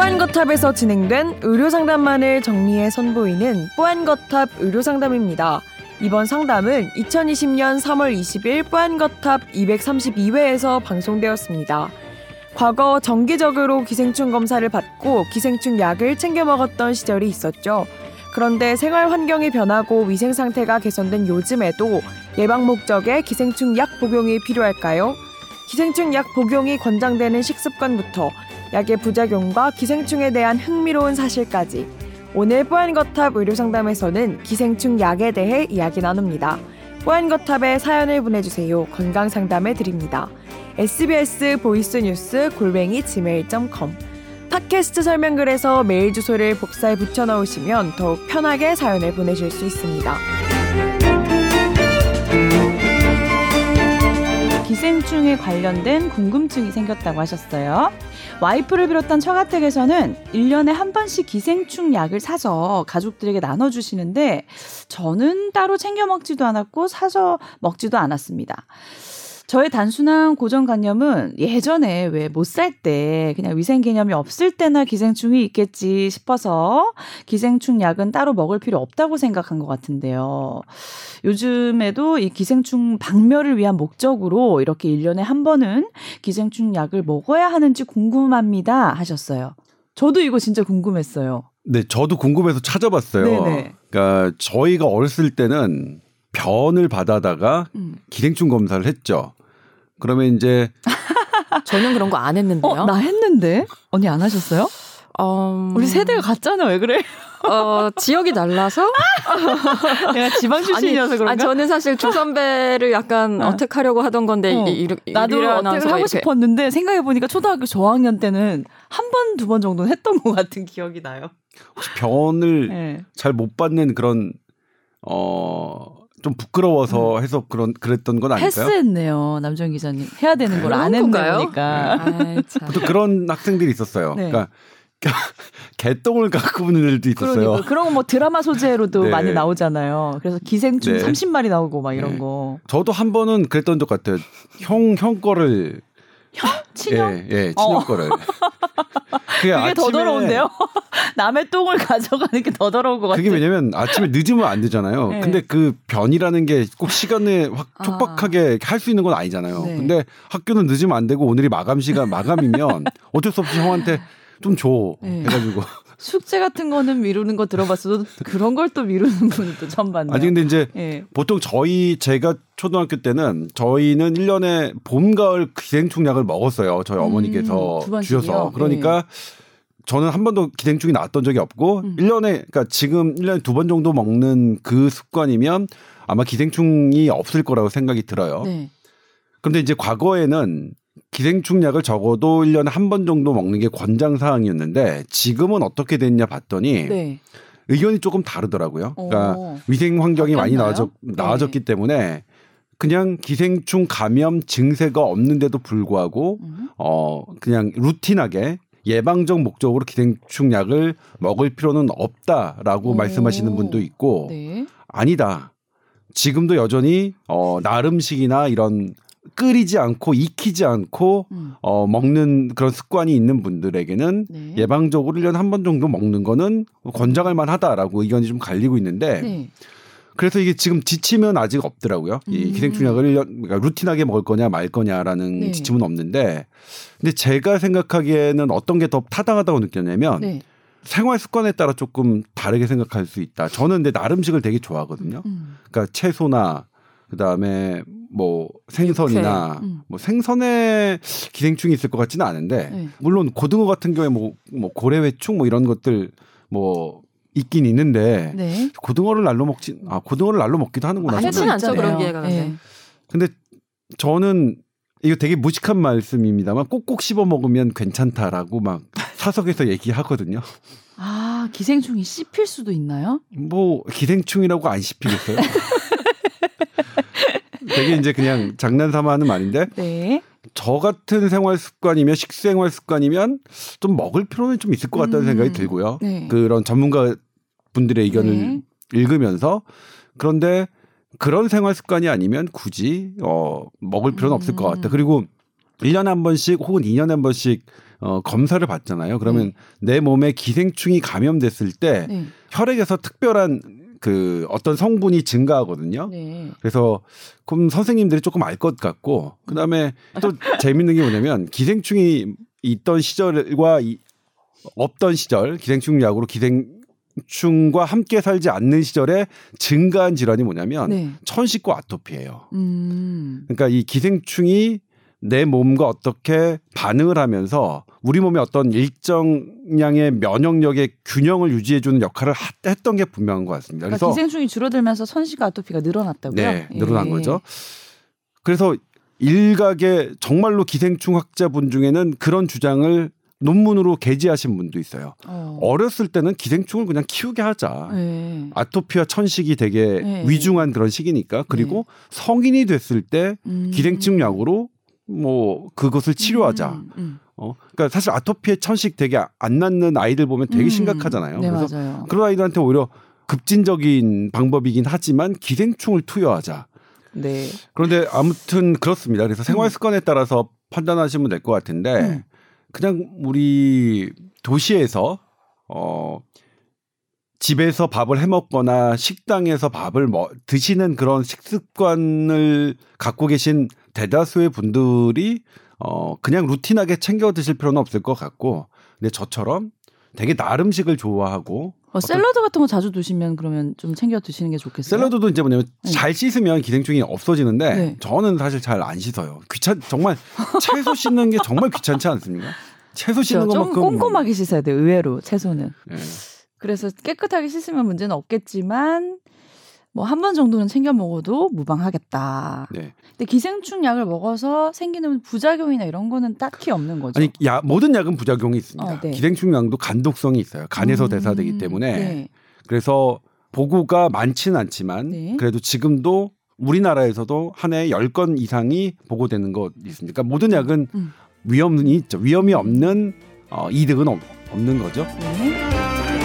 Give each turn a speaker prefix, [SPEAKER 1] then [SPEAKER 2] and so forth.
[SPEAKER 1] 뽀얀거탑에서 진행된 의료상담만을 정리해 선보이는 뽀얀거탑 의료상담입니다. 이번 상담은 2020년 3월 20일 뽀얀거탑 232회에서 방송되었습니다. 과거 정기적으로 기생충 검사를 받고 기생충 약을 챙겨 먹었던 시절이 있었죠. 그런데 생활 환경이 변하고 위생 상태가 개선된 요즘에도 예방 목적의 기생충 약 복용이 필요할까요? 기생충 약 복용이 권장되는 식습관부터 약의 부작용과 기생충에 대한 흥미로운 사실까지 오늘 뽀얀거탑 의료상담에서는 기생충 약에 대해 이야기 나눕니다. 뽀얀거탑에 사연을 보내주세요. 건강상담해 드립니다. sbs 보이스뉴스 골뱅이 gmail.com 팟캐스트 설명글에서 메일 주소를 복사해 붙여 넣으시면 더욱 편하게 사연을 보내실 수 있습니다.
[SPEAKER 2] 기생충에 관련된 궁금증이 생겼다고 하셨어요. 와이프를 비롯한 처가댁에서는 1년에 한 번씩 기생충 약을 사서 가족들에게 나눠주시는데 저는 따로 챙겨 먹지도 않았고 사서 먹지도 않았습니다. 저의 단순한 고정관념은 예전에 왜 못 살 때 그냥 위생 개념이 없을 때나 기생충이 있겠지 싶어서 기생충 약은 따로 먹을 필요 없다고 생각한 것 같은데요. 요즘에도 이 기생충 박멸을 위한 목적으로 이렇게 1년에 한 번은 기생충 약을 먹어야 하는지 궁금합니다 하셨어요. 저도 이거 진짜 궁금했어요.
[SPEAKER 3] 네, 저도 궁금해서 찾아봤어요.
[SPEAKER 2] 네네.
[SPEAKER 3] 그러니까 저희가 어렸을 때는 변을 받아다가
[SPEAKER 2] 음.
[SPEAKER 3] 기생충 검사를 했죠. 그러면 이제
[SPEAKER 1] 저는 그런 거 안 했는데요.
[SPEAKER 2] 어, 나 했는데? 언니 안 하셨어요?
[SPEAKER 1] 음,
[SPEAKER 2] 우리 세대가 같잖아. 왜 그래?
[SPEAKER 1] 어, 지역이 달라서
[SPEAKER 2] 내가 지방 출신이어서 그런가?
[SPEAKER 1] 아니, 저는 사실 조선배를 약간
[SPEAKER 2] 어.
[SPEAKER 1] 어택하려고 하던 건데
[SPEAKER 2] 어.
[SPEAKER 1] 이, 이,
[SPEAKER 2] 나도 어택을 하고 싶었는데 생각해 보니까 초등학교 저학년 때는 한 번, 두 번 정도는 했던 것 같은 기억이 나요.
[SPEAKER 3] 혹시 변을
[SPEAKER 2] 네.
[SPEAKER 3] 잘못 받는 그런 어. 좀 부끄러워서 해서 그런 그랬던 건 아닐까요?
[SPEAKER 2] 패스했네요, 남정 기자님. 해야 되는 걸 안.
[SPEAKER 1] 아이, 참.
[SPEAKER 3] 보통 그런 학생들이 있었어요.
[SPEAKER 2] 네.
[SPEAKER 3] 그러니까 개똥을 갖고 오는 애들도 있었어요.
[SPEAKER 2] 그러니까 그런 거 뭐 드라마 소재로도
[SPEAKER 3] 네.
[SPEAKER 2] 많이 나오잖아요. 그래서 기생충
[SPEAKER 3] 네.
[SPEAKER 2] 30마리 나오고 막 이런
[SPEAKER 3] 네.
[SPEAKER 2] 거.
[SPEAKER 3] 저도 한 번은 그랬던 적 같아요. 형, 형 거를.
[SPEAKER 2] 친형?
[SPEAKER 3] 예, 예, 친형
[SPEAKER 2] 어.
[SPEAKER 3] 거를.
[SPEAKER 2] 그게
[SPEAKER 3] 그게
[SPEAKER 2] 더 더러운데요? 남의 똥을 가져가는 게 더 더러운 것 같아요.
[SPEAKER 3] 그게 왜냐면 아침에 늦으면 안 되잖아요.
[SPEAKER 2] 네.
[SPEAKER 3] 근데 그 변이라는 게 꼭 시간에 확
[SPEAKER 2] 아.
[SPEAKER 3] 촉박하게 할수 있는 건 아니잖아요.
[SPEAKER 2] 네.
[SPEAKER 3] 근데 학교는 늦으면 안 되고 오늘이 마감 시간 마감이면 어쩔 수 없이 형한테 좀 줘.
[SPEAKER 2] 네.
[SPEAKER 3] 해가지고.
[SPEAKER 2] 숙제 같은 거는 미루는 거 들어봤어도 그런 걸 또 미루는 분은 또 처음 봤네요.
[SPEAKER 3] 아직 근데 이제
[SPEAKER 2] 예.
[SPEAKER 3] 보통 저희 제가 초등학교 때는 저희는 1년에 봄, 가을 기생충 약을 먹었어요. 저희
[SPEAKER 2] 음,
[SPEAKER 3] 어머니께서
[SPEAKER 2] 두 번씩이요?
[SPEAKER 3] 주셔서. 그러니까 저는 한 번도 기생충이 나왔던 적이 없고
[SPEAKER 2] 음.
[SPEAKER 3] 1년에 그러니까 지금 1년에 두 번 정도 먹는 그 습관이면 아마 기생충이 없을 거라고 생각이 들어요.
[SPEAKER 2] 네.
[SPEAKER 3] 그런데 이제 과거에는 기생충 약을 적어도 1년에 한 번 정도 먹는 게 권장 사항이었는데 지금은 어떻게 됐냐 봤더니
[SPEAKER 2] 네.
[SPEAKER 3] 의견이 조금 다르더라고요. 그러니까
[SPEAKER 2] 오.
[SPEAKER 3] 위생 환경이 많이? 나아졌, 나아졌기 때문에 그냥 기생충 감염 증세가 없는데도 불구하고
[SPEAKER 2] 음.
[SPEAKER 3] 어 그냥 루틴하게 예방적 목적으로 기생충 약을 먹을 필요는 없다라고
[SPEAKER 2] 오.
[SPEAKER 3] 말씀하시는 분도 있고
[SPEAKER 2] 네.
[SPEAKER 3] 아니다. 지금도 여전히 어 나름식이나 이런 끓이지 않고 익히지 않고
[SPEAKER 2] 음.
[SPEAKER 3] 어 먹는 그런 습관이 있는 분들에게는
[SPEAKER 2] 네.
[SPEAKER 3] 예방적으로 1년에 한 번 정도 먹는 거는 권장할 만하다라고 의견이 좀 갈리고 있는데
[SPEAKER 2] 네.
[SPEAKER 3] 그래서 이게 지금 지침은 아직 없더라고요. 이
[SPEAKER 2] 음.
[SPEAKER 3] 기생충약을 1년 그러니까 루틴하게 먹을 거냐 말 거냐라는
[SPEAKER 2] 네.
[SPEAKER 3] 지침은 없는데 근데 제가 생각하기에는 어떤 게 더 타당하다고 느꼈냐면
[SPEAKER 2] 네.
[SPEAKER 3] 생활 습관에 따라 조금 다르게 생각할 수 있다. 저는 근데 나름식을 되게 좋아하거든요.
[SPEAKER 2] 음.
[SPEAKER 3] 그러니까 채소나 그다음에 뭐 생선이나.
[SPEAKER 2] 음.
[SPEAKER 3] 뭐 생선에 기생충이 있을 것 같지는 않은데
[SPEAKER 2] 네.
[SPEAKER 3] 물론 고등어 같은 경우에 뭐, 뭐 고래회충 뭐 이런 것들 뭐 있긴 있는데
[SPEAKER 2] 네.
[SPEAKER 3] 고등어를 날로 먹지 아 고등어를 날로 먹기도 하는구나.
[SPEAKER 1] 아. 흔치는 않죠,
[SPEAKER 2] 있잖아요.
[SPEAKER 1] 그런 기회가 근데.
[SPEAKER 2] 네.
[SPEAKER 3] 근데 저는 이거 되게 무식한 말씀입니다만 꼭꼭 씹어 먹으면 괜찮다라고 막 사석에서 얘기하거든요.
[SPEAKER 2] 아 기생충이 씹힐 수도 있나요?
[SPEAKER 3] 뭐 기생충이라고 안 씹히겠어요? 되게 이제 그냥 장난삼아 하는 말인데
[SPEAKER 2] 네.
[SPEAKER 3] 저 같은 생활 습관이면 식생활 습관이면 좀 먹을 필요는 좀 있을 것 같다는
[SPEAKER 2] 음.
[SPEAKER 3] 생각이 들고요.
[SPEAKER 2] 네.
[SPEAKER 3] 그런 전문가 분들의 의견을
[SPEAKER 2] 네.
[SPEAKER 3] 읽으면서 그런데 그런 생활 습관이 아니면 굳이 어 먹을 필요는 없을 것
[SPEAKER 2] 음.
[SPEAKER 3] 같다. 그리고 1년에 한 번씩 혹은 2년에 한 번씩 어, 검사를 받잖아요. 그러면
[SPEAKER 2] 네.
[SPEAKER 3] 내 몸에 기생충이 감염됐을 때
[SPEAKER 2] 네.
[SPEAKER 3] 혈액에서 특별한 그 어떤 성분이 증가하거든요.
[SPEAKER 2] 네.
[SPEAKER 3] 그래서 그럼 선생님들이 조금 알 것 같고 그다음에 또 재밌는 게 뭐냐면 기생충이 있던 시절과 이, 없던 시절 기생충 약으로 기생충과 함께 살지 않는 시절에 증가한 질환이 뭐냐면
[SPEAKER 2] 네.
[SPEAKER 3] 천식과 아토피예요.
[SPEAKER 2] 음.
[SPEAKER 3] 그러니까 이 기생충이 내 몸과 어떻게 반응을 하면서 우리 몸의 어떤 일정량의 면역력의 균형을 유지해주는 역할을 하- 했던 게 분명한 것 같습니다.
[SPEAKER 2] 그러니까
[SPEAKER 3] 그래서
[SPEAKER 2] 기생충이 줄어들면서 선식과 아토피가 늘어났다고요?
[SPEAKER 3] 네, 늘어난
[SPEAKER 2] 예.
[SPEAKER 3] 거죠. 그래서 일각의 정말로 기생충 학자분 중에는 그런 주장을 논문으로 게재하신 분도 있어요.
[SPEAKER 2] 어.
[SPEAKER 3] 어렸을 때는 기생충을 그냥 키우게 하자.
[SPEAKER 2] 네.
[SPEAKER 3] 아토피와 천식이 되게
[SPEAKER 2] 네.
[SPEAKER 3] 위중한 그런 시기니까 그리고 성인이 됐을 때
[SPEAKER 2] 음.
[SPEAKER 3] 기생충 약으로 뭐 그것을 치료하자.
[SPEAKER 2] 음, 음.
[SPEAKER 3] 어, 그러니까 사실 아토피에 천식 되게 안 낫는 아이들 보면 되게
[SPEAKER 2] 음.
[SPEAKER 3] 심각하잖아요.
[SPEAKER 2] 네,
[SPEAKER 3] 그래서
[SPEAKER 2] 맞아요.
[SPEAKER 3] 그런 아이들한테 오히려 급진적인 방법이긴 하지만 기생충을 투여하자.
[SPEAKER 2] 네.
[SPEAKER 3] 그런데 아무튼 그렇습니다. 그래서 생활 습관에 따라서 판단하시면 될 것 같은데
[SPEAKER 2] 음.
[SPEAKER 3] 그냥 우리 도시에서 어 집에서 밥을 해 먹거나 식당에서 밥을 뭐 드시는 그런 식습관을 갖고 계신 대다수의 분들이 어 그냥 루틴하게 챙겨 드실 필요는 없을 것 같고 근데 저처럼 되게 날 음식을 좋아하고
[SPEAKER 2] 어, 샐러드 같은 거 자주 드시면 그러면 좀 챙겨 드시는 게 좋겠어요.
[SPEAKER 3] 샐러드도 이제 뭐냐면
[SPEAKER 2] 네.
[SPEAKER 3] 잘 씻으면 기생충이 없어지는데
[SPEAKER 2] 네.
[SPEAKER 3] 저는 사실 잘 안 씻어요. 귀찮 정말 채소 씻는 게 정말 귀찮지 않습니까? 채소 씻는
[SPEAKER 2] 그렇죠. 좀
[SPEAKER 3] 것만큼
[SPEAKER 2] 꼼꼼하게 씻어야 돼요. 의외로 채소는.
[SPEAKER 3] 예.
[SPEAKER 2] 그래서 깨끗하게 씻으면 문제는 없겠지만 뭐 한 번 정도는 챙겨 먹어도 무방하겠다.
[SPEAKER 3] 네.
[SPEAKER 2] 근데 기생충 약을 먹어서 생기는 부작용이나 이런 거는 딱히 없는 거죠.
[SPEAKER 3] 아니 야, 모든 약은 부작용이 있습니다.
[SPEAKER 2] 어, 네.
[SPEAKER 3] 기생충 약도 간독성이 있어요. 간에서
[SPEAKER 2] 음,
[SPEAKER 3] 대사되기 때문에
[SPEAKER 2] 네.
[SPEAKER 3] 그래서 보고가 많지는 않지만
[SPEAKER 2] 네.
[SPEAKER 3] 그래도 지금도 우리나라에서도 한 해에 10건 이상이 보고되는 거 있습니다. 그러니까 모든 약은
[SPEAKER 2] 음.
[SPEAKER 3] 위험이 있죠. 위험이 없는 어, 이득은 없, 없는 거죠.
[SPEAKER 2] 네.